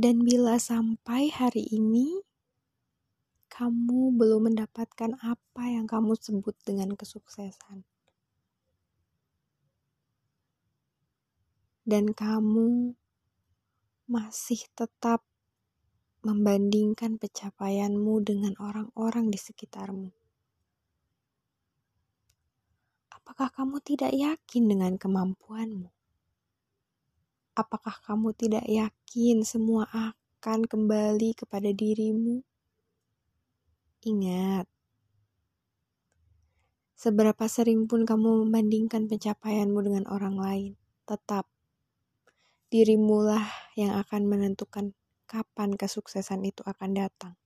Dan bila sampai hari ini kamu belum mendapatkan apa yang kamu sebut dengan kesuksesan, dan kamu masih tetap membandingkan pencapaianmu dengan orang-orang di sekitarmu. Apakah kamu tidak yakin dengan kemampuanmu? Apakah kamu tidak yakin semua akan kembali kepada dirimu? Ingat, seberapa sering pun kamu membandingkan pencapaianmu dengan orang lain, tetap dirimulah yang akan menentukan kapan kesuksesan itu akan datang.